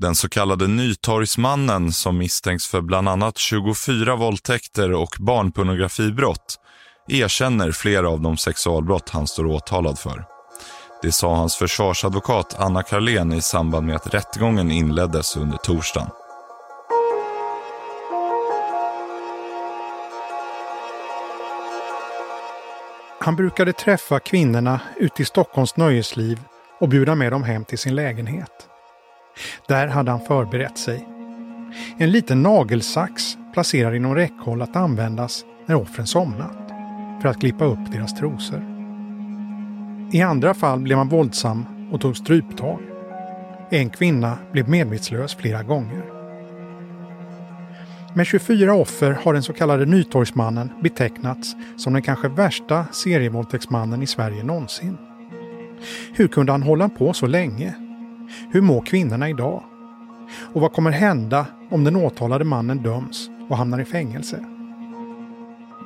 Den så kallade Nytorgsmannen som misstänks för bland annat 24 våldtäkter och barnpornografibrott erkänner flera av de sexualbrott han står åtalad för. Det sa hans försvarsadvokat Anna Karlén i samband med att rättegången inleddes under torsdagen. Han brukade träffa kvinnorna ute i Stockholms nöjesliv och bjuda med dem hem till sin lägenhet. Där hade han förberett sig. En liten nagelsax placerad inom räckhåll att användas när offren somnat för att klippa upp deras trosor. I andra fall blev han våldsam och tog stryptag. En kvinna blev medvetslös flera gånger. Med 24 offer har den så kallade Nytorgsmannen betecknats som den kanske värsta serievåldtäktsmannen i Sverige någonsin. Hur kunde han hålla på så länge? Hur mår kvinnorna idag? Och vad kommer hända om den åtalade mannen döms och hamnar i fängelse?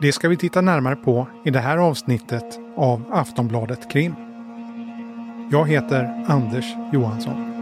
Det ska vi titta närmare på i det här avsnittet av Aftonbladet Krim. Jag heter Anders Johansson.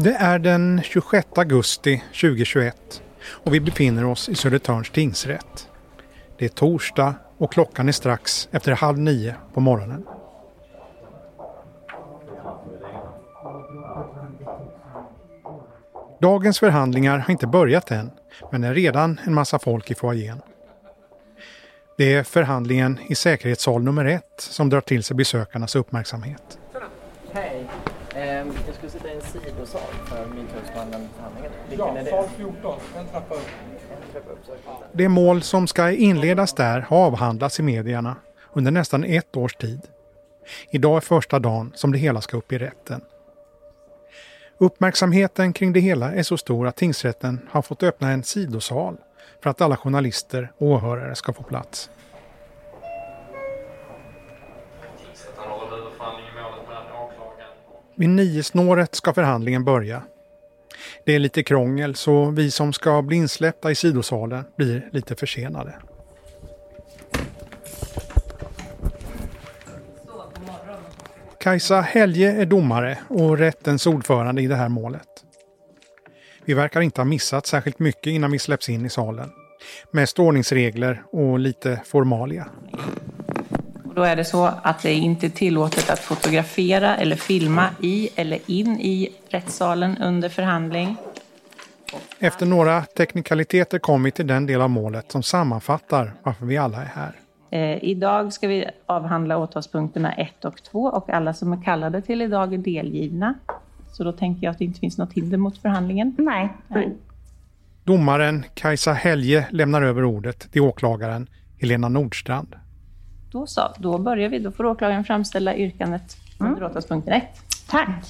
Det är den 26 augusti 2021 och vi befinner oss i Södertörns tingsrätt. Det är torsdag och klockan är strax efter halv nio på morgonen. Dagens förhandlingar har inte börjat än, men det är redan en massa folk i foajén. Det är förhandlingen i säkerhetssal nummer ett som drar till sig besökarnas uppmärksamhet. Hej! Ehm, jag skulle en sidosal för Mythögsmannen förhandlingen. Vilken Ja, är det? sal 14, en trappa upp. Det mål som ska inledas där har avhandlats i medierna under nästan ett års tid. Idag är första dagen som det hela ska upp i rätten. Uppmärksamheten kring det hela är så stor att tingsrätten har fått öppna en sidosal för att alla journalister och åhörare ska få plats. Vid nio snåret ska förhandlingen börja. Det är lite krångel så vi som ska bli insläppta i sidosalen blir lite försenade. Kajsa Helge är domare och rättens ordförande i det här målet. Vi verkar inte ha missat särskilt mycket innan vi släpps in i salen. Mest ordningsregler och lite formalia. Då är det så att det är inte är tillåtet att fotografera eller filma i eller in i rättssalen under förhandling. Efter några teknikaliteter kom vi till den del av målet som sammanfattar varför vi alla är här. Eh, idag ska vi avhandla åtalspunkterna 1 och 2 och alla som är kallade till idag är delgivna. Så då tänker jag att det inte finns något hinder mot förhandlingen. Nej. Domaren Kajsa Helge lämnar över ordet till åklagaren Helena Nordstrand. Då så, då börjar vi. Då får åklagaren framställa yrkandet under åtalspunkten 1. Tack.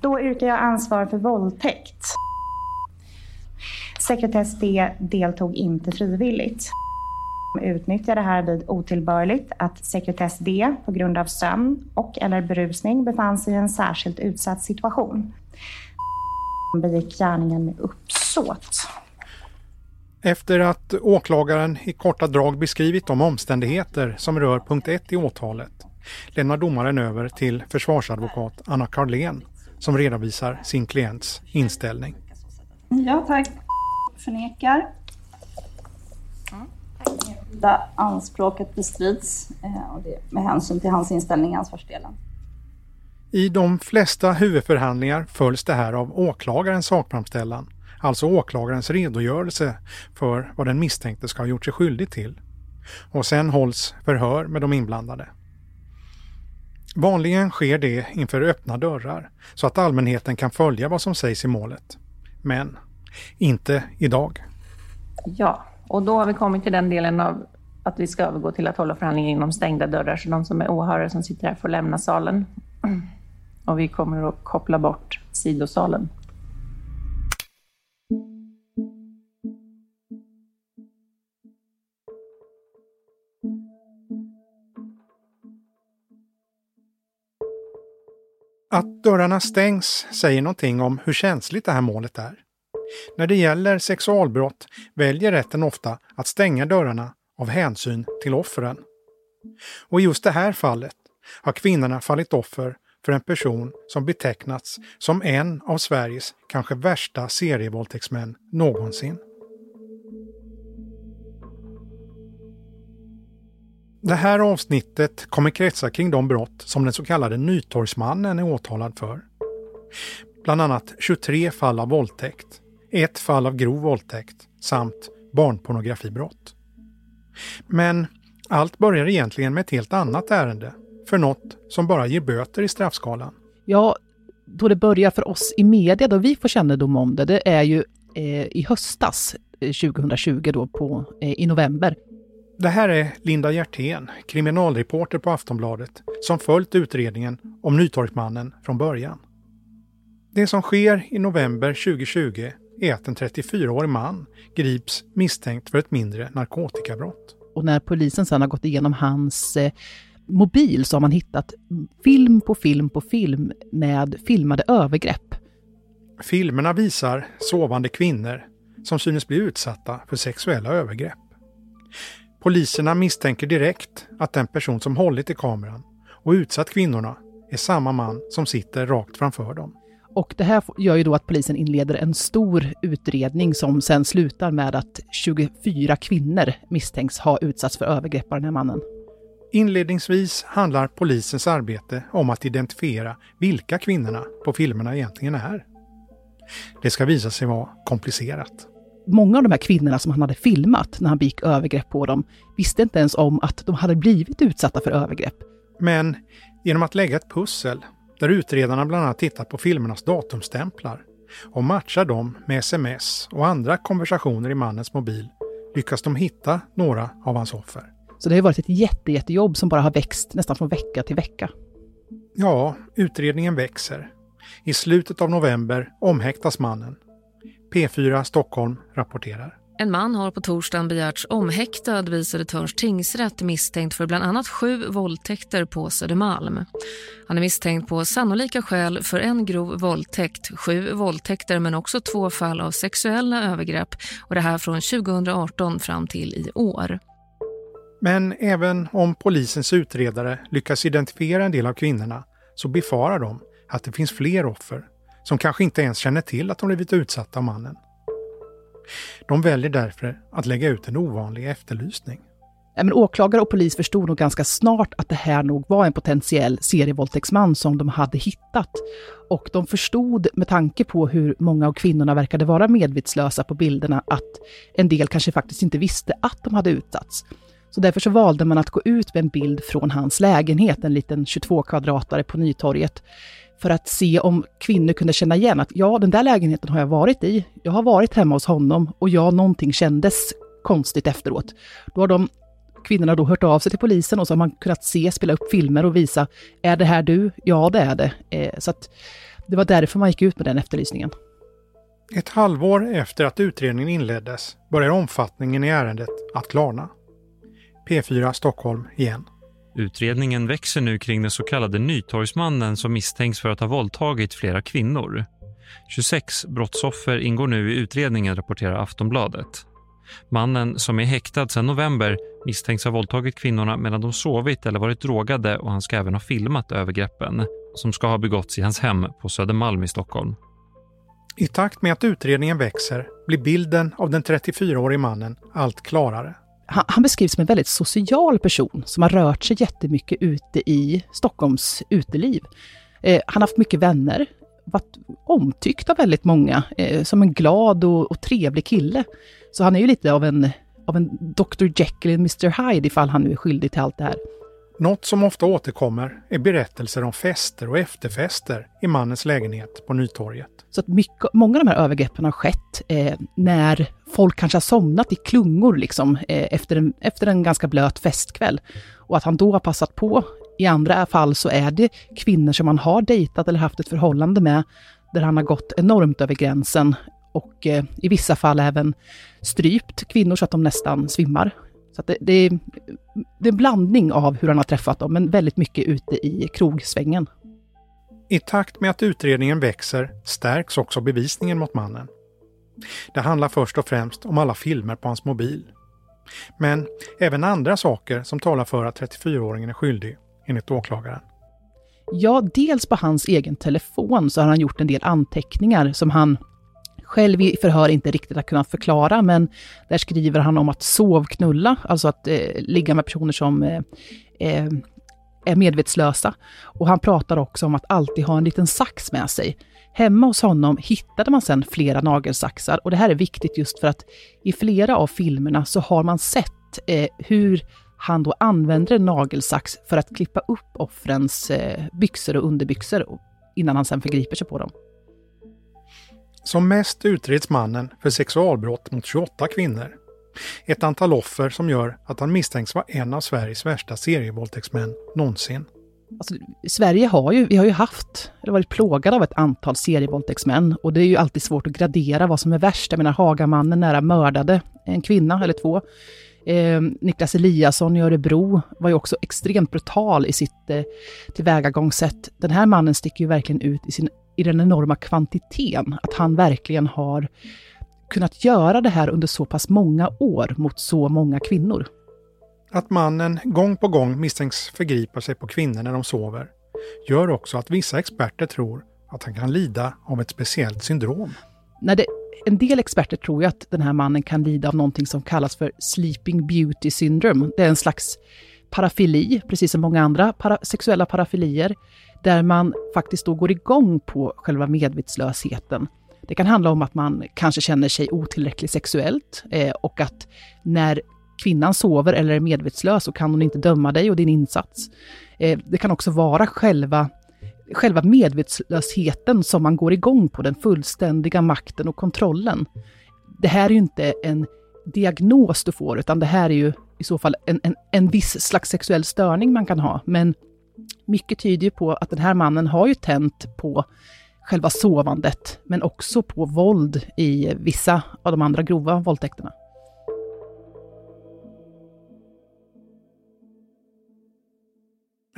Då yrkar jag ansvar för våldtäkt. Sekretess D deltog inte frivilligt. Utnyttjade härvid otillbörligt att sekretess D på grund av sömn och eller berusning befann sig i en särskilt utsatt situation. Begick gärningen med uppsåt. Efter att åklagaren i korta drag beskrivit de omständigheter som rör punkt 1 i åtalet lämnar domaren över till försvarsadvokat Anna Karlén som redovisar sin klients inställning. Ja, tack. Förnekar. Det anspråket bestrids eh, och det med hänsyn till hans inställning i ansvarsdelen. I de flesta huvudförhandlingar följs det här av åklagarens sakframställan, alltså åklagarens redogörelse för vad den misstänkte ska ha gjort sig skyldig till. Och sen hålls förhör med de inblandade. Vanligen sker det inför öppna dörrar så att allmänheten kan följa vad som sägs i målet. Men inte idag. Ja, och då har vi kommit till den delen av att vi ska övergå till att hålla förhandlingen inom stängda dörrar, så de som är åhörare som sitter här får lämna salen. Och vi kommer att koppla bort sidosalen. Att dörrarna stängs säger någonting om hur känsligt det här målet är. När det gäller sexualbrott väljer rätten ofta att stänga dörrarna av hänsyn till offren. Och i just det här fallet har kvinnorna fallit offer för en person som betecknats som en av Sveriges kanske värsta serievåldtäktsmän någonsin. Det här avsnittet kommer kretsa kring de brott som den så kallade Nytorgsmannen är åtalad för. Bland annat 23 fall av våldtäkt, ett fall av grov våldtäkt samt barnpornografibrott. Men allt börjar egentligen med ett helt annat ärende, för något som bara ger böter i straffskalan. Ja, då det börjar för oss i media, då vi får kännedom om det, det är ju eh, i höstas, eh, 2020 då på, eh, i november. Det här är Linda Hjertén, kriminalreporter på Aftonbladet, som följt utredningen om Nytorgsmannen från början. Det som sker i november 2020 är att en 34-årig man grips misstänkt för ett mindre narkotikabrott. Och när polisen sedan har gått igenom hans eh, mobil så har man hittat film på film på film med filmade övergrepp. Filmerna visar sovande kvinnor som synes bli utsatta för sexuella övergrepp. Poliserna misstänker direkt att den person som hållit i kameran och utsatt kvinnorna är samma man som sitter rakt framför dem. Och det här gör ju då att polisen inleder en stor utredning som sen slutar med att 24 kvinnor misstänks ha utsatts för övergrepp av den här mannen. Inledningsvis handlar polisens arbete om att identifiera vilka kvinnorna på filmerna egentligen är. Det ska visa sig vara komplicerat. Många av de här kvinnorna som han hade filmat när han begick övergrepp på dem visste inte ens om att de hade blivit utsatta för övergrepp. Men genom att lägga ett pussel där utredarna bland annat tittar på filmernas datumstämplar och matchar dem med sms och andra konversationer i mannens mobil lyckas de hitta några av hans offer. Så det har varit ett jätte, jättejobb som bara har växt nästan från vecka till vecka. Ja, utredningen växer. I slutet av november omhäktas mannen. P4 Stockholm rapporterar. En man har på torsdagen begärts omhäktad vid Södertörns tingsrätt misstänkt för bland annat sju våldtäkter på Södermalm. Han är misstänkt på sannolika skäl för en grov våldtäkt, sju våldtäkter men också två fall av sexuella övergrepp och det här från 2018 fram till i år. Men även om polisens utredare lyckas identifiera en del av kvinnorna så befarar de att det finns fler offer som kanske inte ens känner till att de blivit utsatta av mannen. De väljer därför att lägga ut en ovanlig efterlysning. Ja, men åklagare och polis förstod nog ganska snart att det här nog var en potentiell serievåldtäktsman som de hade hittat. Och de förstod med tanke på hur många av kvinnorna verkade vara medvetslösa på bilderna att en del kanske faktiskt inte visste att de hade utsatts. Så därför så valde man att gå ut med en bild från hans lägenhet, en liten 22 kvadratare på Nytorget, för att se om kvinnor kunde känna igen att ja, den där lägenheten har jag varit i. Jag har varit hemma hos honom och ja, någonting kändes konstigt efteråt. Då har de kvinnorna då hört av sig till polisen och så har man kunnat se, spela upp filmer och visa, är det här du? Ja, det är det. Eh, så att det var därför man gick ut med den efterlysningen. Ett halvår efter att utredningen inleddes börjar omfattningen i ärendet att klarna. P4 Stockholm igen. Utredningen växer nu kring den så kallade Nytorgsmannen som misstänks för att ha våldtagit flera kvinnor. 26 brottsoffer ingår nu i utredningen, rapporterar Aftonbladet. Mannen, som är häktad sedan november, misstänks ha våldtagit kvinnorna medan de sovit eller varit drogade och han ska även ha filmat övergreppen som ska ha begåtts i hans hem på Södermalm i Stockholm. I takt med att utredningen växer blir bilden av den 34-årige mannen allt klarare han, han beskrivs som en väldigt social person som har rört sig jättemycket ute i Stockholms uteliv. Eh, han har haft mycket vänner, varit omtyckt av väldigt många, eh, som en glad och, och, trevlig kille. Så han är ju lite av en, av en Dr Jekyll och Mr Hyde ifall han nu är skyldig till allt det här. Något som ofta återkommer är berättelser om fester och efterfester i mannens lägenhet på Nytorget. Så att mycket, många av de här övergreppen har skett eh, när folk kanske har somnat i klungor liksom, eh, efter, en, efter en ganska blöt festkväll. Och att han då har passat på. I andra fall så är det kvinnor som han har dejtat eller haft ett förhållande med, där han har gått enormt över gränsen och eh, i vissa fall även strypt kvinnor så att de nästan svimmar. Så det, det, det, är en blandning av hur han har träffat dem, men väldigt mycket ute i krogsvängen. I takt med att utredningen växer stärks också bevisningen mot mannen. Det handlar först och främst om alla filmer på hans mobil. Men även andra saker som talar för att 34-åringen är skyldig, enligt åklagaren. Ja, dels på hans egen telefon så har han gjort en del anteckningar som han själv i förhör inte riktigt har kunnat förklara, men där skriver han om att sovknulla, alltså att eh, ligga med personer som eh, eh, är medvetslösa. Och han pratar också om att alltid ha en liten sax med sig. Hemma hos honom hittade man sen flera nagelsaxar och det här är viktigt just för att i flera av filmerna så har man sett eh, hur han då använder en nagelsax för att klippa upp offrens eh, byxor och underbyxor innan han sen förgriper sig på dem. Som mest utreds mannen för sexualbrott mot 28 kvinnor. Ett antal offer som gör att han misstänks vara en av Sveriges värsta serievåldtäktsmän någonsin. Alltså, Sverige har ju, vi har ju haft, eller varit plågade av ett antal serievåldtäktsmän och det är ju alltid svårt att gradera vad som är värst. Jag menar Hagamannen nära mördade en kvinna eller två. Eh, Niklas Eliasson i Örebro var ju också extremt brutal i sitt eh, tillvägagångssätt. Den här mannen sticker ju verkligen ut i, sin, i den enorma kvantiteten, att han verkligen har kunnat göra det här under så pass många år mot så många kvinnor. Att mannen gång på gång misstänks förgripa sig på kvinnor när de sover gör också att vissa experter tror att han kan lida av ett speciellt syndrom. När det, en del experter tror ju att den här mannen kan lida av någonting som kallas för Sleeping Beauty Syndrome. Det är en slags parafili, precis som många andra para, sexuella parafilier, där man faktiskt då går igång på själva medvetslösheten. Det kan handla om att man kanske känner sig otillräcklig sexuellt eh, och att när kvinnan sover eller är medvetslös så kan hon inte döma dig och din insats. Eh, det kan också vara själva, själva medvetslösheten som man går igång på, den fullständiga makten och kontrollen. Det här är ju inte en diagnos du får, utan det här är ju i så fall en, en, en viss slags sexuell störning man kan ha. Men mycket tyder ju på att den här mannen har ju tänt på själva sovandet, men också på våld i vissa av de andra grova våldtäkterna.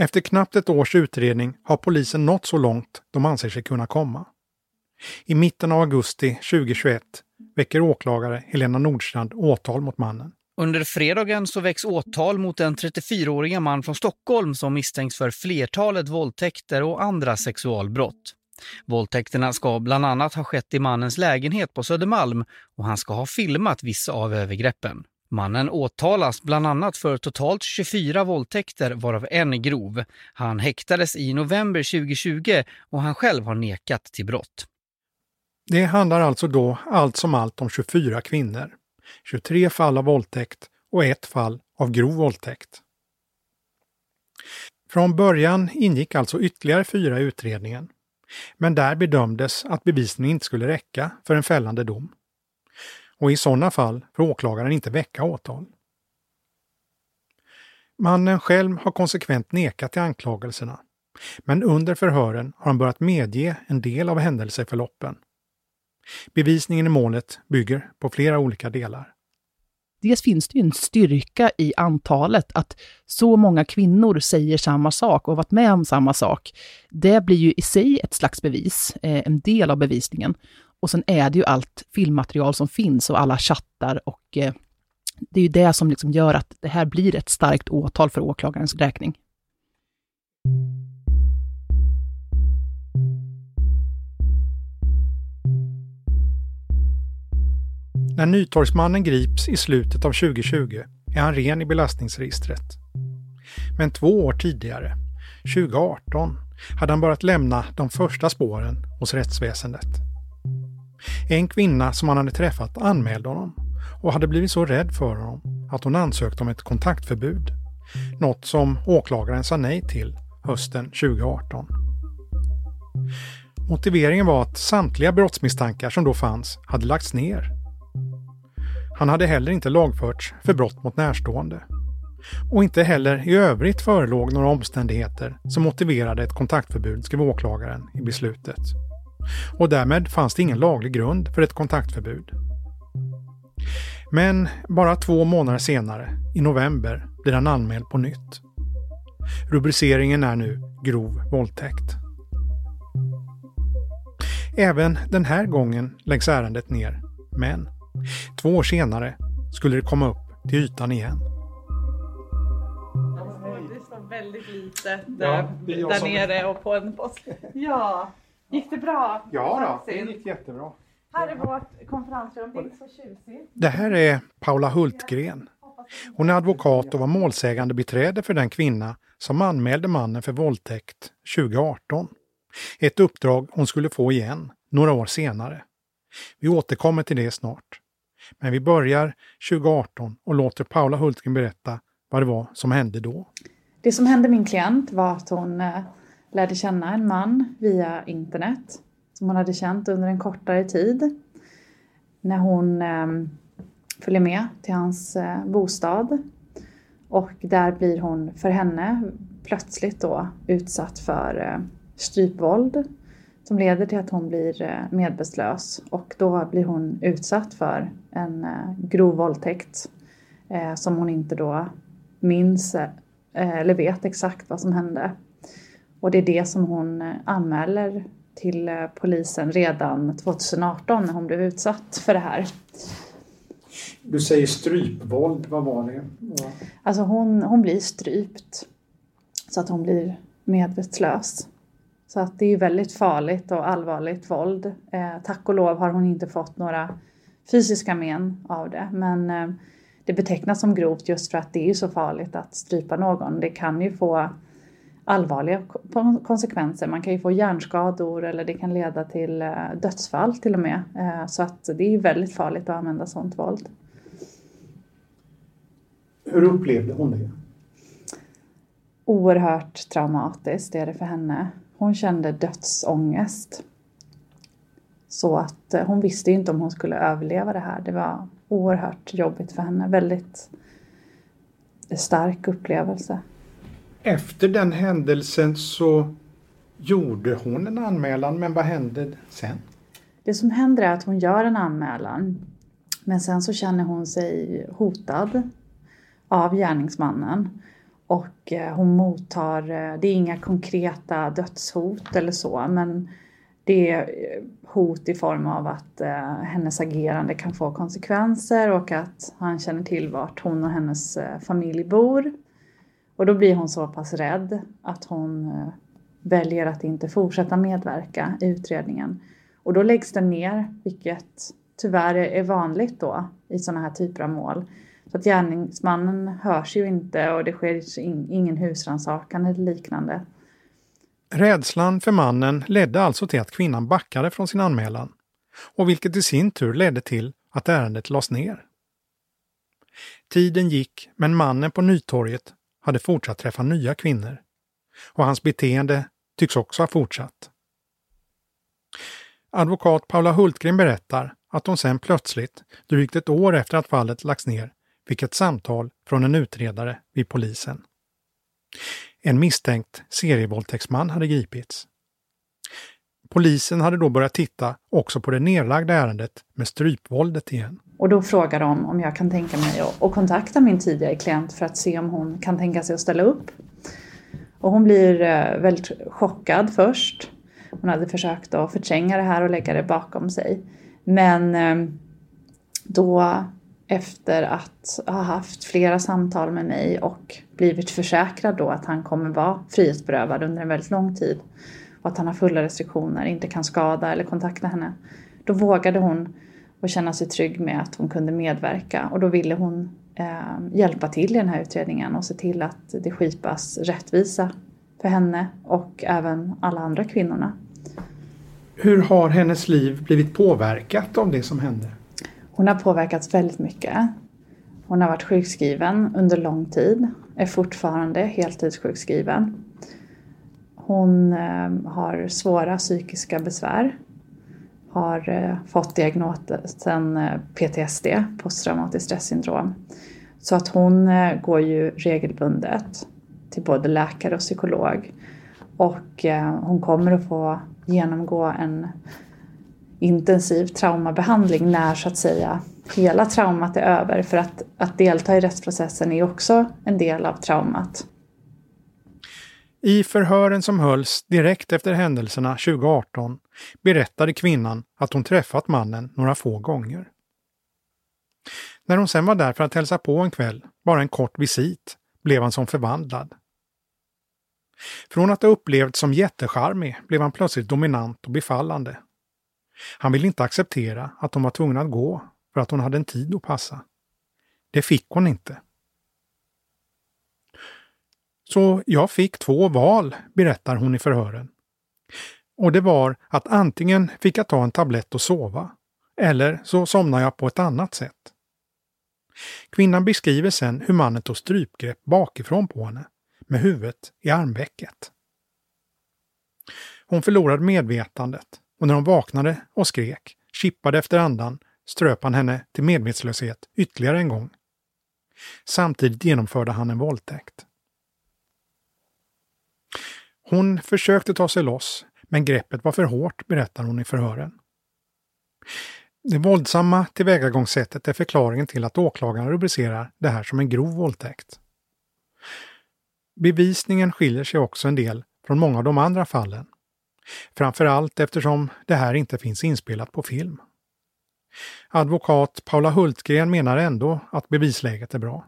Efter knappt ett års utredning har polisen nått så långt de anser sig kunna komma. I mitten av augusti 2021 väcker åklagare Helena Nordstrand åtal mot mannen. Under fredagen så väcks åtal mot en 34-åriga man från Stockholm som misstänks för flertalet våldtäkter och andra sexualbrott. Våldtäkterna ska bland annat ha skett i mannens lägenhet på Södermalm och han ska ha filmat vissa av övergreppen. Mannen åtalas bland annat för totalt 24 våldtäkter varav en grov. Han häktades i november 2020 och han själv har nekat till brott. Det handlar alltså då allt som allt om 24 kvinnor, 23 fall av våldtäkt och ett fall av grov våldtäkt. Från början ingick alltså ytterligare fyra i utredningen. Men där bedömdes att bevisningen inte skulle räcka för en fällande dom. Och i sådana fall får åklagaren inte väcka åtal. Mannen själv har konsekvent nekat till anklagelserna. Men under förhören har han börjat medge en del av händelseförloppen. Bevisningen i målet bygger på flera olika delar. Dels finns det ju en styrka i antalet, att så många kvinnor säger samma sak och har varit med om samma sak. Det blir ju i sig ett slags bevis, eh, en del av bevisningen. Och sen är det ju allt filmmaterial som finns och alla chattar och eh, det är ju det som liksom gör att det här blir ett starkt åtal för åklagarens räkning. När Nytorgsmannen grips i slutet av 2020 är han ren i belastningsregistret. Men två år tidigare, 2018, hade han börjat lämna de första spåren hos rättsväsendet. En kvinna som han hade träffat anmälde honom och hade blivit så rädd för honom att hon ansökte om ett kontaktförbud. Något som åklagaren sa nej till hösten 2018. Motiveringen var att samtliga brottsmisstankar som då fanns hade lagts ner han hade heller inte lagförts för brott mot närstående. Och inte heller i övrigt förelåg några omständigheter som motiverade ett kontaktförbud, skrev åklagaren i beslutet. Och därmed fanns det ingen laglig grund för ett kontaktförbud. Men bara två månader senare, i november, blir han anmäld på nytt. Rubriceringen är nu grov våldtäkt. Även den här gången läggs ärendet ner. Men två år senare skulle det komma upp till ytan igen. Det står väldigt litet Ja, där som- nere och på en post. Ja, gick det bra? Ja, då, det gick jättebra. Här är vårt konferensrum. Det är så tjusigt. Det här är Paula Hultgren. Hon är advokat och var målsägande beträde för den kvinna som anmälde mannen för våldtäkt 2018. Ett uppdrag hon skulle få igen några år senare. Vi återkommer till det snart. Men vi börjar 2018 och låter Paula Hultgren berätta vad det var som hände då. Det som hände min klient var att hon eh, lärde känna en man via internet som hon hade känt under en kortare tid. När hon ehm, följer med till hans eh, bostad och där blir hon för henne plötsligt då utsatt för eh, strypvåld som leder till att hon blir eh, medvetslös och då blir hon utsatt för en eh, grov våldtäkt eh, som hon inte då minns eller vet exakt vad som hände. Och det är det som hon anmäler till polisen redan 2018 när hon blev utsatt för det här. Du säger strypvåld, vad var det? Alltså hon, hon blir strypt så att hon blir medvetslös. Så att det är ju väldigt farligt och allvarligt våld. Eh, tack och lov har hon inte fått några fysiska men av det. Men eh, det betecknas som grovt just för att det är ju så farligt att strypa någon. Det kan ju få allvarliga ko- konsekvenser. Man kan ju få hjärnskador eller det kan leda till eh, dödsfall till och med. Eh, så att det är väldigt farligt att använda sånt våld. Hur upplevde hon det? oerhört traumatiskt är det för henne. Hon kände dödsångest. Så att eh, hon visste inte om hon skulle överleva det här. Det var oerhört jobbigt för henne. Väldigt stark upplevelse. Efter den händelsen så gjorde hon en anmälan, men vad hände sen? Det som händer är att hon gör en anmälan. Men sen så känner hon sig hotad av gärningsmannen. Och eh, hon mottar, eh, det är inga konkreta dödshot eller så, men det är eh, hot i form av att hennes agerande kan få konsekvenser och att han känner till vart hon och hennes familj bor. Och då blir hon så pass rädd att hon väljer att inte fortsätta medverka i utredningen. Och då läggs den ner, vilket tyvärr är vanligt då i sådana här typer av mål. Så att gärningsmannen hörs ju inte och det sker in- ingen husrannsakan eller liknande. Rädslan för mannen ledde alltså till att kvinnan backade från sin anmälan och vilket i sin tur ledde till att ärendet lades ner. Tiden gick men mannen på Nytorget hade fortsatt träffa nya kvinnor och hans beteende tycks också ha fortsatt. Advokat Paula Hultgren berättar att hon sen plötsligt, drygt ett år efter att fallet lagts ner, fick ett samtal från en utredare vid polisen. En misstänkt serievåldtäktsman hade gripits. Polisen hade då börjat titta också på det nedlagda ärendet med strypvåldet igen. Och då frågar de om jag kan tänka mig att, kontakta min tidigare klient för att se om hon kan tänka sig att ställa upp. Och hon blir eh, väldigt chockad först. Hon hade försökt att förtränga det här och lägga det bakom sig. Men eh, då efter att ha haft flera samtal med mig och blivit försäkrad då att han kommer vara frihetsberövad under en väldigt lång tid och att han har fulla restriktioner, inte kan skada eller kontakta henne. Då vågade hon och känna sig trygg med att hon kunde medverka och då ville hon eh, hjälpa till i den här utredningen och se till att det skipas rättvisa för henne och även alla andra kvinnorna. Hur har hennes liv blivit påverkat av det som hände? Hon har påverkats väldigt mycket. Hon har varit sjukskriven under lång tid, är fortfarande heltidssjukskriven. Hon eh, har svåra psykiska besvär, har eh, fått diagnosen eh, PTSD, posttraumatiskt stressyndrom. Så att hon går ju regelbundet till både läkare och psykolog. Och hon kommer att få genomgå en intensiv traumabehandling när så att säga hela traumat är över. För att, att delta i rättsprocessen är också en del av traumat. I förhören som hölls direkt efter händelserna 2018 berättade kvinnan att hon träffat mannen några få gånger. När hon sen var där för att hälsa på en kväll, bara en kort visit, blev han som förvandlad. Från att ha upplevts som jättecharmig blev han plötsligt dominant och befallande. Han ville inte acceptera att de var tvungna att gå för att hon hade en tid att passa. Det fick hon inte. Så jag fick två val, berättar hon i förhören. Och det var att antingen fick jag ta en tablett och sova, eller så somnade jag på ett annat sätt. Kvinnan beskriver sen hur mannen tog strypgrepp bakifrån på henne, med huvudet i armvecket. Hon förlorade medvetandet och när hon vaknade och skrek, kippade efter andan, ströp han henne till medvetslöshet ytterligare en gång. Samtidigt genomförde han en våldtäkt. Hon försökte ta sig loss, men greppet var för hårt, berättar hon i förhören. Det våldsamma tillvägagångssättet är förklaringen till att åklagaren rubricerar det här som en grov våldtäkt. Bevisningen skiljer sig också en del från många av de andra fallen. Framförallt eftersom det här inte finns inspelat på film. Advokat Paula Hultgren menar ändå att bevisläget är bra.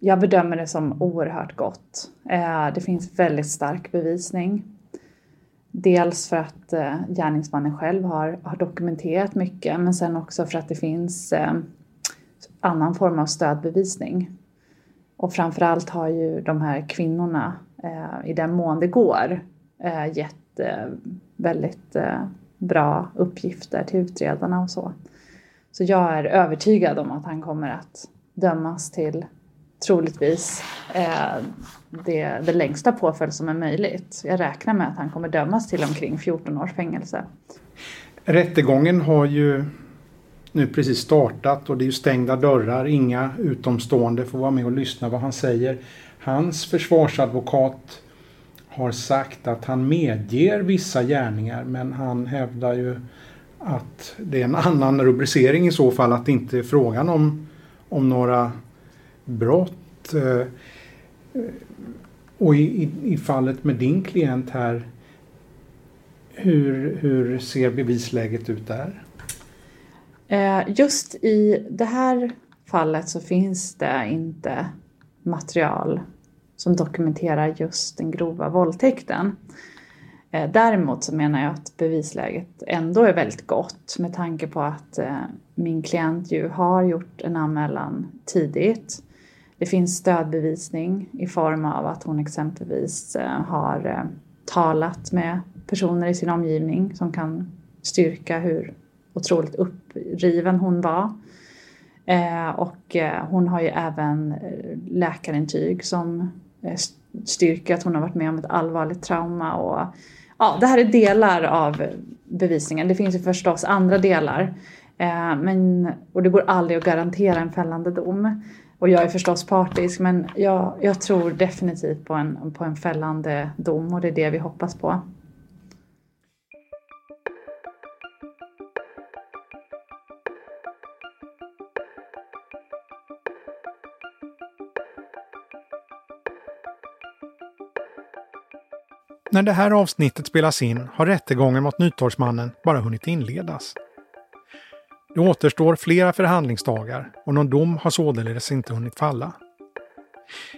Jag bedömer det som oerhört gott. Eh, det finns väldigt stark bevisning. Dels för att eh, gärningsmannen själv har, har dokumenterat mycket men sen också för att det finns eh, annan form av stödbevisning. Och framförallt har ju de här kvinnorna, eh, i den mån det går, gett väldigt eh, eh, bra uppgifter till utredarna och så. Så jag är övertygad om att han kommer att dömas till troligtvis eh, det, det längsta påföljd som är möjligt. Jag räknar med att han kommer dömas till omkring 14 års fängelse. Rättegången har ju nu precis startat och det är ju stängda dörrar. Inga utomstående får vara med och lyssna vad han säger. Hans försvarsadvokat har sagt att han medger vissa gärningar men han hävdar ju att det är en annan rubricering i så fall, att det inte är frågan om, om några brott. Eh, och i, i, fallet med din klient här, hur, hur ser bevisläget ut där? Eh, just i det här fallet så finns det inte material som dokumenterar just den grova våldtäkten. Eh, däremot så menar jag att bevisläget ändå är väldigt gott med tanke på att eh, min klient ju har gjort en anmälan tidigt det finns stödbevisning i form av att hon exempelvis eh, har talat med personer i sin omgivning som kan styrka hur otroligt uppriven hon var. Och hon har ju även läkarintyg som Eh, styrker att hon har varit med om ett allvarligt trauma. Och, ja, det här är delar av bevisningen. Det finns ju förstås andra delar. Eh, men, och det går aldrig att garantera en fällande dom. Och jag är förstås partisk men jag, jag tror definitivt på en, på en fällande dom och det är det vi hoppas på. När det här avsnittet spelas in har rättegången mot Nytorgsmannen bara hunnit inledas. Det återstår flera förhandlingsdagar och någon dom har således inte hunnit falla.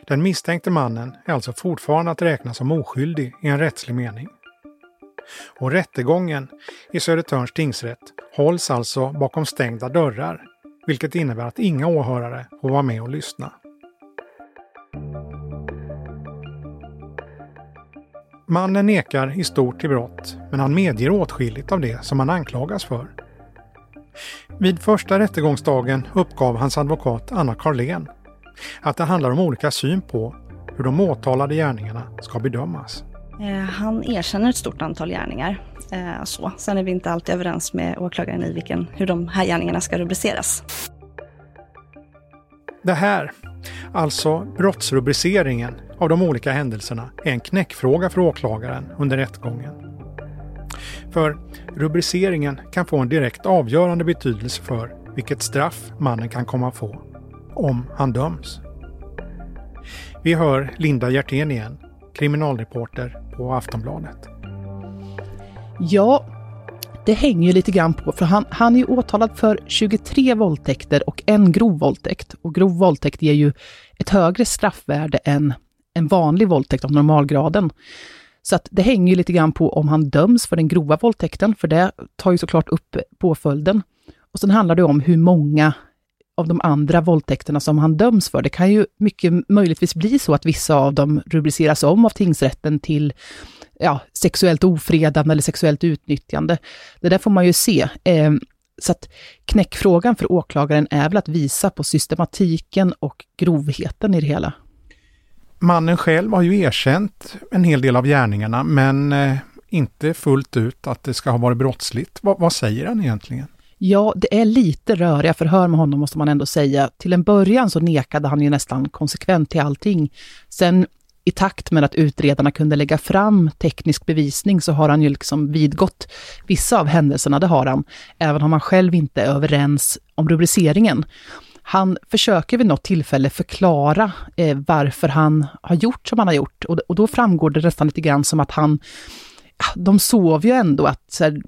Den misstänkte mannen är alltså fortfarande att räkna som oskyldig i en rättslig mening. Och rättegången i Södertörns tingsrätt hålls alltså bakom stängda dörrar, vilket innebär att inga åhörare får vara med och lyssna. Mannen nekar i stort till brott, men han medger åtskilligt av det som han anklagas för. Vid första rättegångsdagen uppgav hans advokat Anna Karlén att det handlar om olika syn på hur de åtalade gärningarna ska bedömas. Eh, han erkänner ett stort antal gärningar. Eh, så. Sen är vi inte alltid överens med åklagaren i vilken, hur de här gärningarna ska rubriceras. Det här, alltså brottsrubriceringen av de olika händelserna, är en knäckfråga för åklagaren under rättegången. För rubriceringen kan få en direkt avgörande betydelse för vilket straff mannen kan komma att få, om han döms. Vi hör Linda Hjertén igen, kriminalreporter på Aftonbladet. Ja, det hänger ju lite grann på, för han, han är ju åtalad för 23 våldtäkter och en grov våldtäkt. Och grov våldtäkt ger ju ett högre straffvärde än en vanlig våldtäkt av normalgraden. Så att det hänger ju lite grann på om han döms för den grova våldtäkten, för det tar ju såklart upp påföljden. Och sen handlar det om hur många av de andra våldtäkterna som han döms för. Det kan ju mycket möjligtvis bli så att vissa av dem rubriceras om av tingsrätten till ja, sexuellt ofredande eller sexuellt utnyttjande. Det där får man ju se. Eh, så att knäckfrågan för åklagaren är väl att visa på systematiken och grovheten i det hela. Mannen själv har ju erkänt en hel del av gärningarna, men eh, inte fullt ut att det ska ha varit brottsligt. Va, vad säger han egentligen? Ja, det är lite röriga förhör med honom måste man ändå säga. Till en början så nekade han ju nästan konsekvent till allting. Sen i takt med att utredarna kunde lägga fram teknisk bevisning så har han ju liksom vidgått vissa av händelserna, det har han, även om han själv inte är överens om rubriceringen. Han försöker vid något tillfälle förklara eh, varför han har gjort som han har gjort och, och då framgår det nästan lite grann som att han, de sov ju ändå att, här,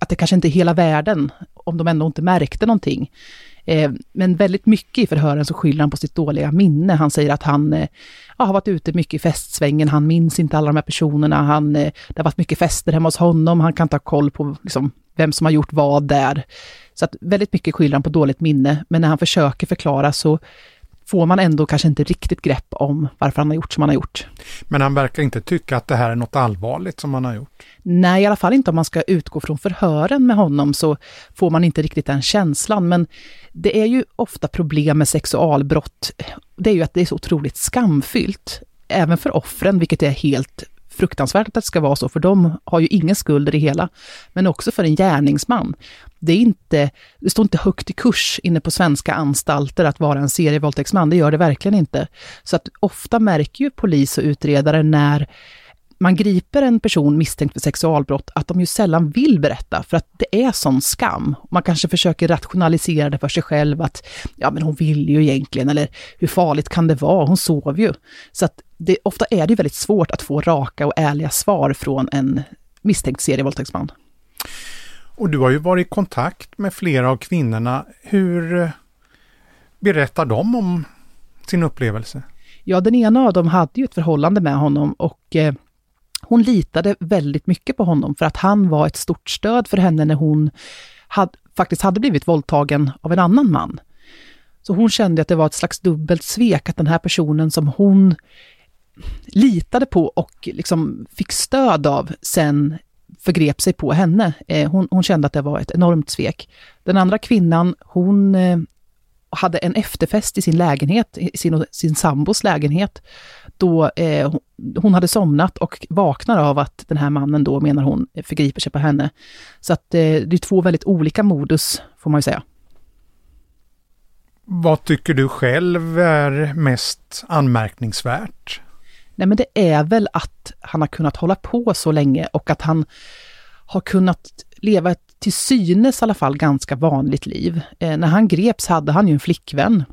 att det kanske inte är hela världen, om de ändå inte märkte någonting. Eh, men väldigt mycket i förhören så skyller han på sitt dåliga minne. Han säger att han eh, ja, har varit ute mycket i festsvängen, han minns inte alla de här personerna, han, eh, det har varit mycket fester hemma hos honom, han kan inte ha koll på liksom, vem som har gjort vad där. Så att väldigt mycket skyller han på dåligt minne, men när han försöker förklara så får man ändå kanske inte riktigt grepp om varför han har gjort som han har gjort. Men han verkar inte tycka att det här är något allvarligt som han har gjort? Nej, i alla fall inte om man ska utgå från förhören med honom så får man inte riktigt den känslan. Men det är ju ofta problem med sexualbrott. Det är ju att det är så otroligt skamfyllt, även för offren, vilket är helt fruktansvärt att det ska vara så, för de har ju ingen skuld i det hela. Men också för en gärningsman. Det, är inte, det står inte högt i kurs inne på svenska anstalter att vara en serievåldtäktsman, det gör det verkligen inte. Så att ofta märker ju polis och utredare när man griper en person misstänkt för sexualbrott, att de ju sällan vill berätta, för att det är sån skam. Man kanske försöker rationalisera det för sig själv, att ja, men hon vill ju egentligen, eller hur farligt kan det vara, hon sov ju. Så att det, ofta är det väldigt svårt att få raka och ärliga svar från en misstänkt serievåldtäktsman. Och du har ju varit i kontakt med flera av kvinnorna. Hur eh, berättar de om sin upplevelse? Ja, den ena av dem hade ju ett förhållande med honom och eh, hon litade väldigt mycket på honom för att han var ett stort stöd för henne när hon had, faktiskt hade blivit våldtagen av en annan man. Så hon kände att det var ett slags dubbelt svek att den här personen som hon litade på och liksom fick stöd av sen förgrep sig på henne. Eh, hon, hon, kände att det var ett enormt svek. Den andra kvinnan, hon eh, hade en efterfest i sin lägenhet, i sin, sin sambos lägenhet, då eh, hon hade somnat och vaknar av att den här mannen då, menar hon, förgriper sig på henne. Så att eh, det är två väldigt olika modus, får man ju säga. Vad tycker du själv är mest anmärkningsvärt? Nej, men det är väl att han har kunnat hålla på så länge och att han har kunnat leva ett till synes i alla fall ganska vanligt liv. Eh, när han greps hade han ju en flickvän.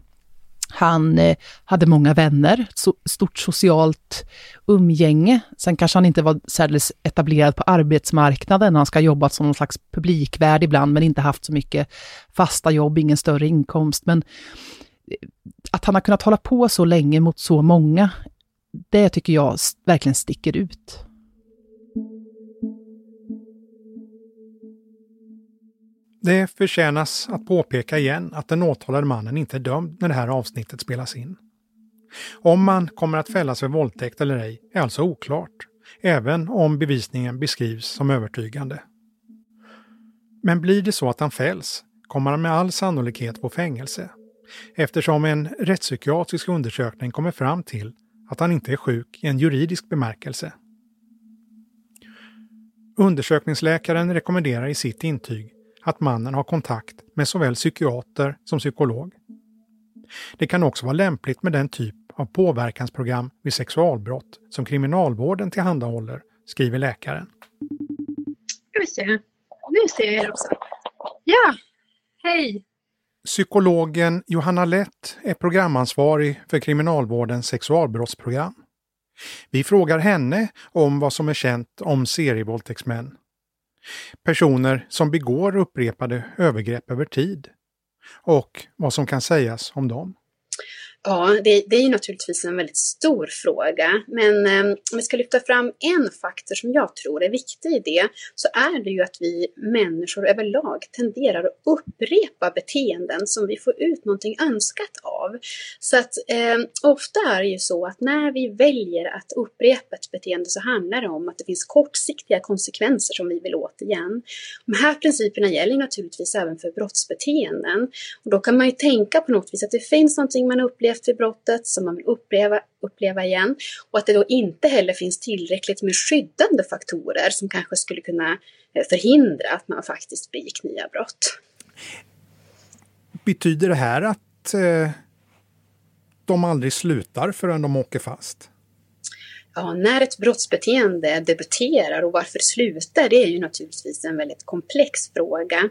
Han eh, hade många vänner, so stort socialt umgänge. Sen kanske han inte var särdeles etablerad på arbetsmarknaden. Han ska ha jobbat som någon slags publikvärd ibland, men inte haft så mycket fasta jobb, ingen större inkomst. Men eh, att han har kunnat hålla på så länge mot så många, det tycker jag verkligen sticker ut. Det förtjänas att påpeka igen att den åtalade mannen inte är dömd när det här avsnittet spelas in. Om man kommer att fällas för våldtäkt eller ej är alltså oklart, även om bevisningen beskrivs som övertygande. Men blir det så att han fälls kommer han med all sannolikhet på fängelse eftersom en rättspsykiatrisk undersökning kommer fram till att han inte är sjuk i en juridisk bemärkelse. Undersökningsläkaren rekommenderar i sitt intyg att mannen har kontakt med såväl psykiater som psykolog. Det kan också vara lämpligt med den typ av påverkansprogram vid sexualbrott som kriminalvården tillhandahåller, skriver läkaren. Ska vi se. Nu ser jag er också. Ja, hej! Psykologen Johanna Lett är programansvarig för kriminalvårdens sexualbrottsprogram. Vi frågar henne om vad som är känt om serievåldtäktsmän. Personer som begår upprepade övergrepp över tid. Och vad som kan sägas om dem. Ja, det, det, är ju naturligtvis en väldigt stor fråga. Men eh, om vi ska lyfta fram en faktor som jag tror är viktig i det, så är det ju att vi människor överlag tenderar att upprepa beteenden som vi får ut någonting önskat av. Så att eh, ofta är det ju så att när vi väljer att upprepa ett beteende så handlar det om att det finns kortsiktiga konsekvenser som vi vill åt igen. De här principerna gäller naturligtvis även för brottsbeteenden. Och då kan man ju tänka på något vis att det finns någonting man upplever upplevt vid brottet som man vill uppleva, uppleva igen och att det då inte heller finns tillräckligt med skyddande faktorer som kanske skulle kunna eh, förhindra att man faktiskt begick nya brott. Betyder det här att eh, de aldrig slutar förrän de åker fast? Ja, när ett brottsbeteende debuterar och varför det slutar, det är ju naturligtvis en väldigt komplex fråga.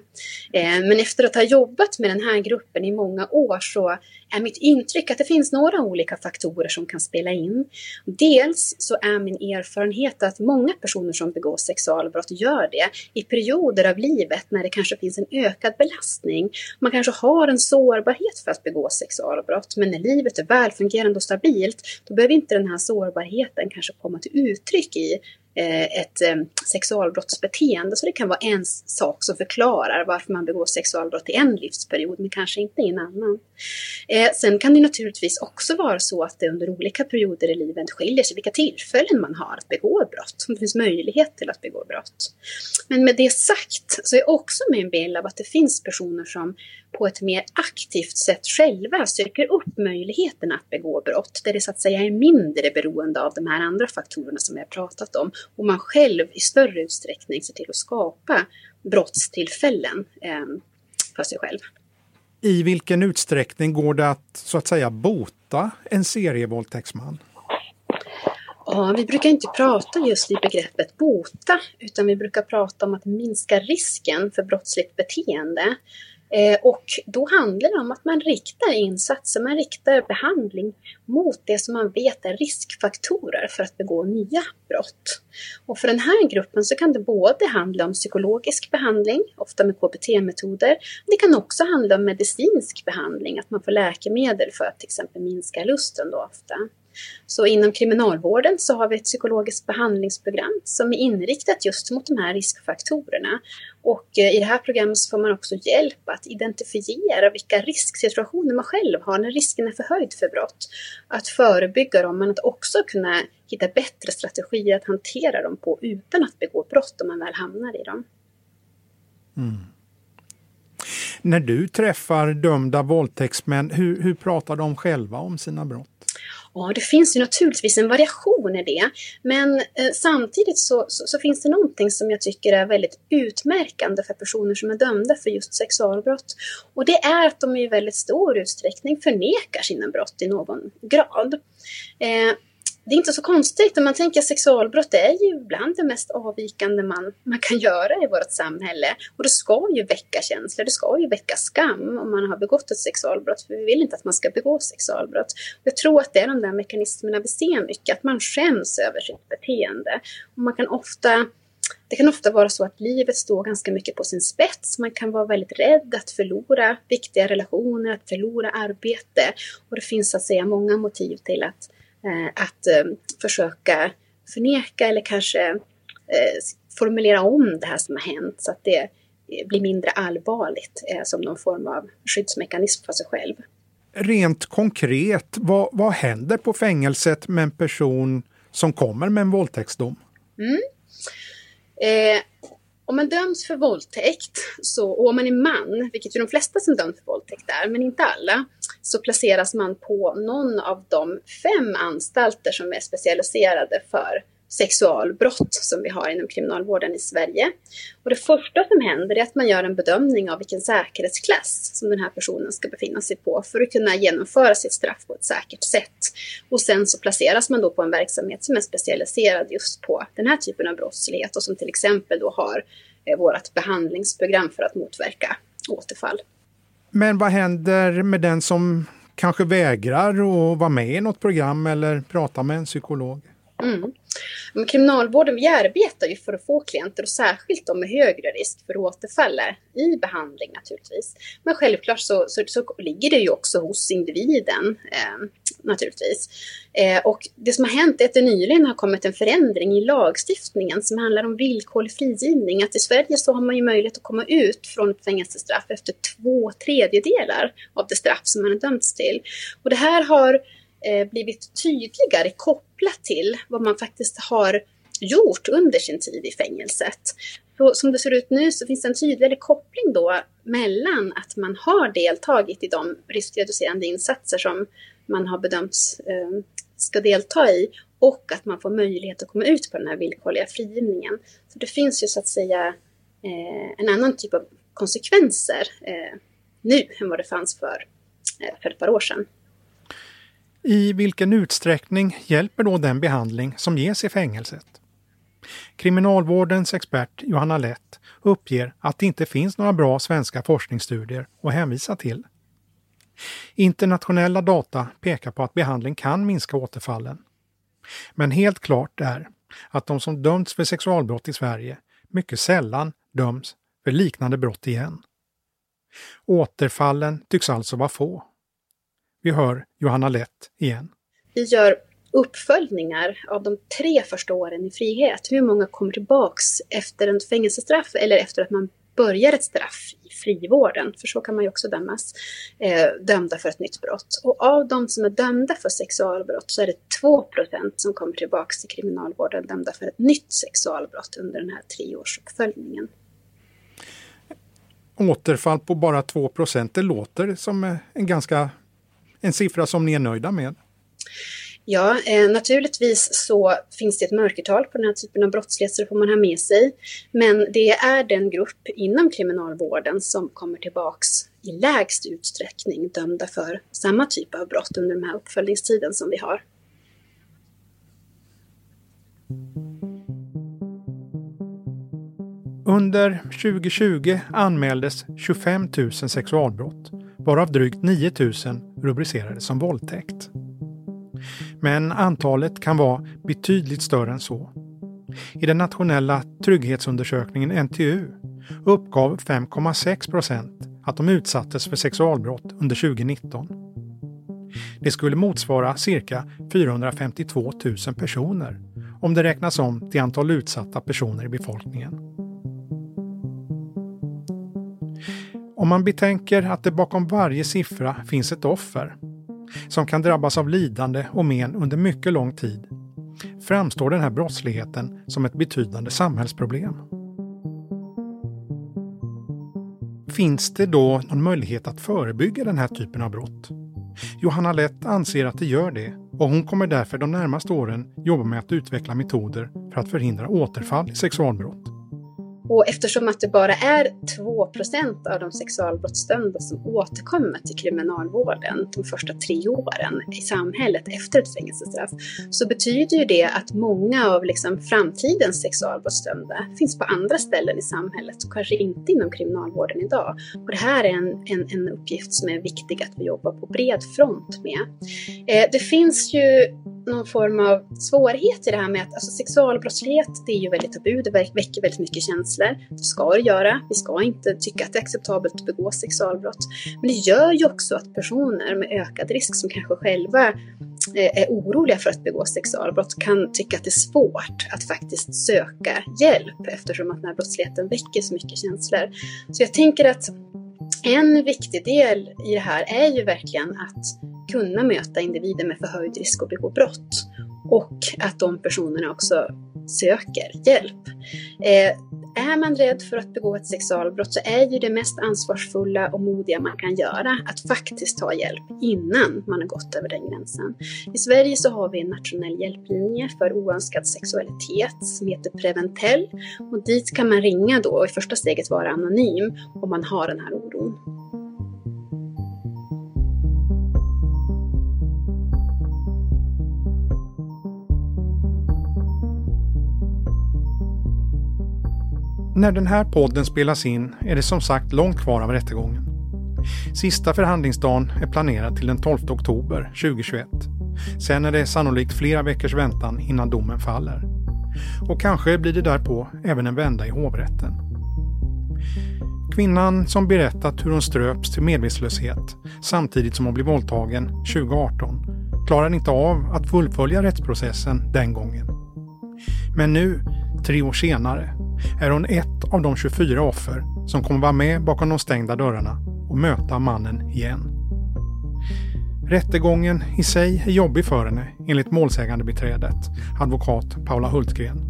Eh, men efter att ha jobbat med den här gruppen i många år så är mitt intryck att det finns några olika faktorer som kan spela in. Dels så är min erfarenhet att många personer som begår sexualbrott gör det i perioder av livet när det kanske finns en ökad belastning. Man kanske har en sårbarhet för att begå sexualbrott, men när livet är välfungerande och stabilt, då behöver inte den här sårbarheten kanske komma till uttryck i Eh, ett eh, sexualbrottsbeteende. Så det kan vara en sak som förklarar varför man begår sexualbrott i en livsperiod men kanske inte i en annan. Eh, sen kan det naturligtvis också vara så att det under olika perioder i livet skiljer sig vilka tillfällen man har att begå brott. Om det finns möjlighet till att begå brott. Men med det sagt så är också min bild av att det finns personer som på ett mer aktivt sätt själva söker upp möjligheterna att begå brott, där det så att säga är mindre beroende av de här andra faktorerna som jag pratat om och man själv i större utsträckning ser till att skapa brottstillfällen eh, för sig själv. I vilken utsträckning går det att så att säga bota en serievåldtäktsman? Ja, vi brukar inte prata just i begreppet bota, utan vi brukar prata om att minska risken för brottsligt beteende. Eh, och då handlar det om att man riktar insatser, man riktar behandling mot det som man vet är riskfaktorer för att begå nya brott. Och för den här gruppen så kan det både handla om psykologisk behandling, ofta med KBT-metoder. Det kan också handla om medicinsk behandling, att man får läkemedel för att till exempel minska lusten då ofta. Så inom kriminalvården så har vi ett psykologiskt behandlingsprogram som är inriktat just mot de här riskfaktorerna. Och eh, i det här programmet så får man också hjälp att identifiera vilka risksituationer man själv har när risken är förhöjd för brott. Att förebygga dem men att också kunna hitta bättre strategier att hantera dem på utan att begå brott om man väl hamnar i dem. Mm. När du träffar dömda våldtäktsmän, hur, hur pratar de själva om sina brott? Ja, det finns ju naturligtvis en variation i det. Men eh, samtidigt så, så, så, finns det någonting som jag tycker är väldigt utmärkande för personer som är dömda för just sexualbrott. Och det är att de i väldigt stor utsträckning förnekar sina brott i någon grad. Eh, det är inte så konstigt om man tänker att sexualbrott det är ju ibland det mest avvikande man, man kan göra i vårt samhälle. Och det ska ju väcka känslor, det ska ju väcka skam om man har begått ett sexualbrott. För vi vill inte att man ska begå sexualbrott. Jag tror att det är de där mekanismerna vi ser mycket, att man skäms över sitt beteende. Och man kan ofta det kan ofta vara så att livet står ganska mycket på sin spets. Man kan vara väldigt rädd att förlora viktiga relationer, att förlora arbete. Och det finns så att säga många motiv till att att eh, försöka förneka eller kanske eh, formulera om det här som har hänt så att det blir mindre allvarligt som någon form av skyddsmekanism för sig själv. Rent konkret, vad, vad händer på fängelset med en person som kommer med en våldtäktsdom? Mm. Eh, om man döms för våldtäkt, så, och om man är man, vilket ju de flesta som döms för våldtäkt är, men inte alla, så placeras man på någon av de fem anstalter som är specialiserade för sexualbrott som vi har inom kriminalvården i Sverige. Och det första som händer är att man gör en bedömning av vilken säkerhetsklass som den här personen ska befinna sig på för att kunna genomföra sitt straff på ett säkert sätt. Och sen så placeras man då på en verksamhet som är specialiserad just på den här typen av brottslighet och som till exempel då har eh, vårt behandlingsprogram för att motverka återfall. Men vad händer med den som kanske vägrar att vara med i något program eller prata med en psykolog? Mm. Men kriminalvården vi arbetar ju för att få klienter och särskilt de med högre risk för återfall i behandling naturligtvis. Men självklart så, så, så ligger det ju också hos individen eh, naturligtvis. Eh, och det som har hänt är att det nyligen har kommit en förändring i lagstiftningen som handlar om villkorlig frigivning. Att i Sverige så har man ju möjlighet att komma ut från ett fängelsestraff efter två tredjedelar av det straff som man har dömts till. Och det här har eh, blivit tydligare kopplat till vad man faktiskt har gjort under sin tid i fängelset. Så som det ser ut nu så finns det en tydligare koppling då mellan att man har deltagit i de riskreducerande insatser som man har bedömts eh, ska delta i och att man får möjlighet att komma ut på den här villkorliga frigivningen. Så det finns ju så att säga eh, en annan typ av konsekvenser eh, nu än vad det fanns för, eh, för ett par år sedan. I vilken utsträckning hjälper då den behandling som ges i fängelset? Kriminalvårdens expert Johanna Lett uppger att det inte finns några bra svenska forskningsstudier att hänvisa till. Internationella data pekar på att behandling kan minska återfallen. Men helt klart är att de som dömts för sexualbrott i Sverige mycket sällan döms för liknande brott igen. Återfallen tycks alltså vara få. Vi hör Johanna Lett igen. Vi gör uppföljningar av de tre första åren i frihet. Hur många kommer tillbaks efter en fängelsestraff eller efter att man börjar ett straff i frivården, för så kan man ju också dömas, eh, dömda för ett nytt brott. Och av de som är dömda för sexualbrott så är det 2% som kommer tillbaks till kriminalvården dömda för ett nytt sexualbrott under den här treårsuppföljningen. Återfall på bara 2 det låter som en ganska en siffra som ni är nöjda med? Ja, eh, naturligtvis så finns det ett mörkertal på den här typen av brottslighet, så det får man ha med sig. Men det är den grupp inom kriminalvården som kommer tillbaks i lägst utsträckning dömda för samma typ av brott under den här uppföljningstiden som vi har. Under 2020 anmäldes 25 000 sexualbrott, varav drygt 9 000 rubricerades som våldtäkt. Men antalet kan vara betydligt större än så. I den nationella trygghetsundersökningen NTU uppgav 5,6 procent att de utsattes för sexualbrott under 2019. Det skulle motsvara cirka 452 000 personer om det räknas om till antal utsatta personer i befolkningen. Om man betänker att det bakom varje siffra finns ett offer som kan drabbas av lidande och men under mycket lång tid framstår den här brottsligheten som ett betydande samhällsproblem. Finns det då någon möjlighet att förebygga den här typen av brott? Johanna Lett anser att det gör det och hon kommer därför de närmaste åren jobba med att utveckla metoder för att förhindra återfall i sexualbrott. Och eftersom att det bara är 2% av de sexualbrottsdömda som återkommer till kriminalvården de första tre åren i samhället efter ett fängelsestraff så betyder ju det att många av liksom framtidens sexualbrottsdömda finns på andra ställen i samhället och kanske inte inom kriminalvården idag. Och det här är en, en, en uppgift som är viktig att vi jobbar på bred front med. Eh, det finns ju någon form av svårighet i det här med att alltså, sexualbrottslighet, det är ju väldigt tabu, det väcker väldigt mycket känslor. Det ska det göra. Vi ska inte tycka att det är acceptabelt att begå sexualbrott. Men det gör ju också att personer med ökad risk som kanske själva eh, är oroliga för att begå sexualbrott kan tycka att det är svårt att faktiskt söka hjälp eftersom att den här brottsligheten väcker så mycket känslor. Så jag tänker att en viktig del i det här är ju verkligen att kunna möta individer med förhöjd risk att begå brott och att de personerna också söker hjälp. Eh, är man rädd för att begå ett sexualbrott så är ju det mest ansvarsfulla och modiga man kan göra att faktiskt ta hjälp innan man har gått över den gränsen. I Sverige så har vi en nationell hjälplinje för oönskad sexualitet som heter Preventell och dit kan man ringa då och i första steget vara anonym om man har den här oron. När den här podden spelas in är det som sagt långt kvar av rättegången. Sista förhandlingsdagen är planerad till den 12 oktober 2021. Sen är det sannolikt flera veckors väntan innan domen faller. Och kanske blir det därpå även en vända i hovrätten. Kvinnan som berättat hur hon ströps till medvetslöshet samtidigt som hon blev våldtagen 2018 klarade inte av att fullfölja rättsprocessen den gången. Men nu, tre år senare, är hon ett av de 24 offer som kommer vara med bakom de stängda dörrarna och möta mannen igen. Rättegången i sig är jobbig för henne enligt målsägandebiträdet, advokat Paula Hultgren.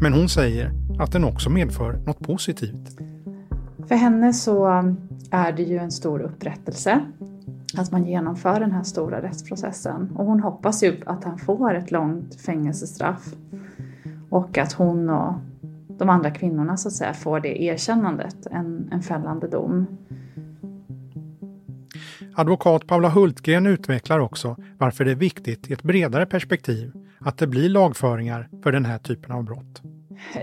Men hon säger att den också medför något positivt. För henne så är det ju en stor upprättelse att man genomför den här stora rättsprocessen. Och hon hoppas ju att han får ett långt fängelsestraff. Och att hon och de andra kvinnorna så att säga får det erkännandet, en, en fällande dom. Advokat Paula Hultgren utvecklar också varför det är viktigt i ett bredare perspektiv att det blir lagföringar för den här typen av brott.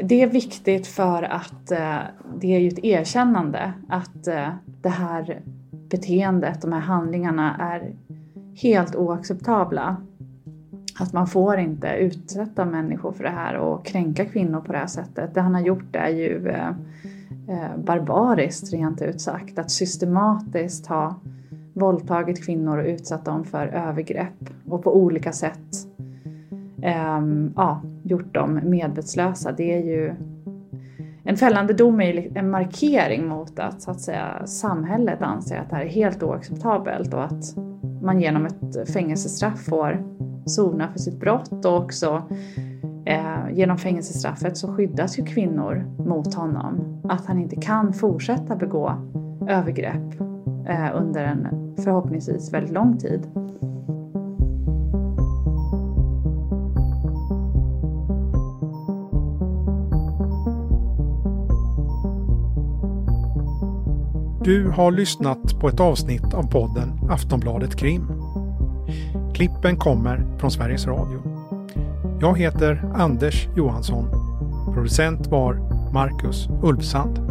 Det är viktigt för att eh, det är ju ett erkännande att eh, det här beteendet, de här handlingarna är helt oacceptabla. Att man får inte utsätta människor för det här och kränka kvinnor på det här sättet. Det han har gjort är ju eh, eh barbariskt rent ut sagt. Att systematiskt ha våldtagit kvinnor och utsatt dem för övergrepp och på olika sätt eh, ja, gjort dem medvetslösa. Det är ju en fällande dom är en markering mot att, så att säga, samhället anser att det här är helt oacceptabelt och att man genom ett fängelsestraff får sona för sitt brott och också eh, genom fängelsestraffet så skyddas ju kvinnor mot honom. Att han inte kan fortsätta begå övergrepp eh, under en förhoppningsvis väldigt lång tid. Du har lyssnat på ett avsnitt av podden Aftonbladet Krim. Klippen kommer från Sveriges Radio. Jag heter Anders Johansson. Producent var Marcus Ulfsand.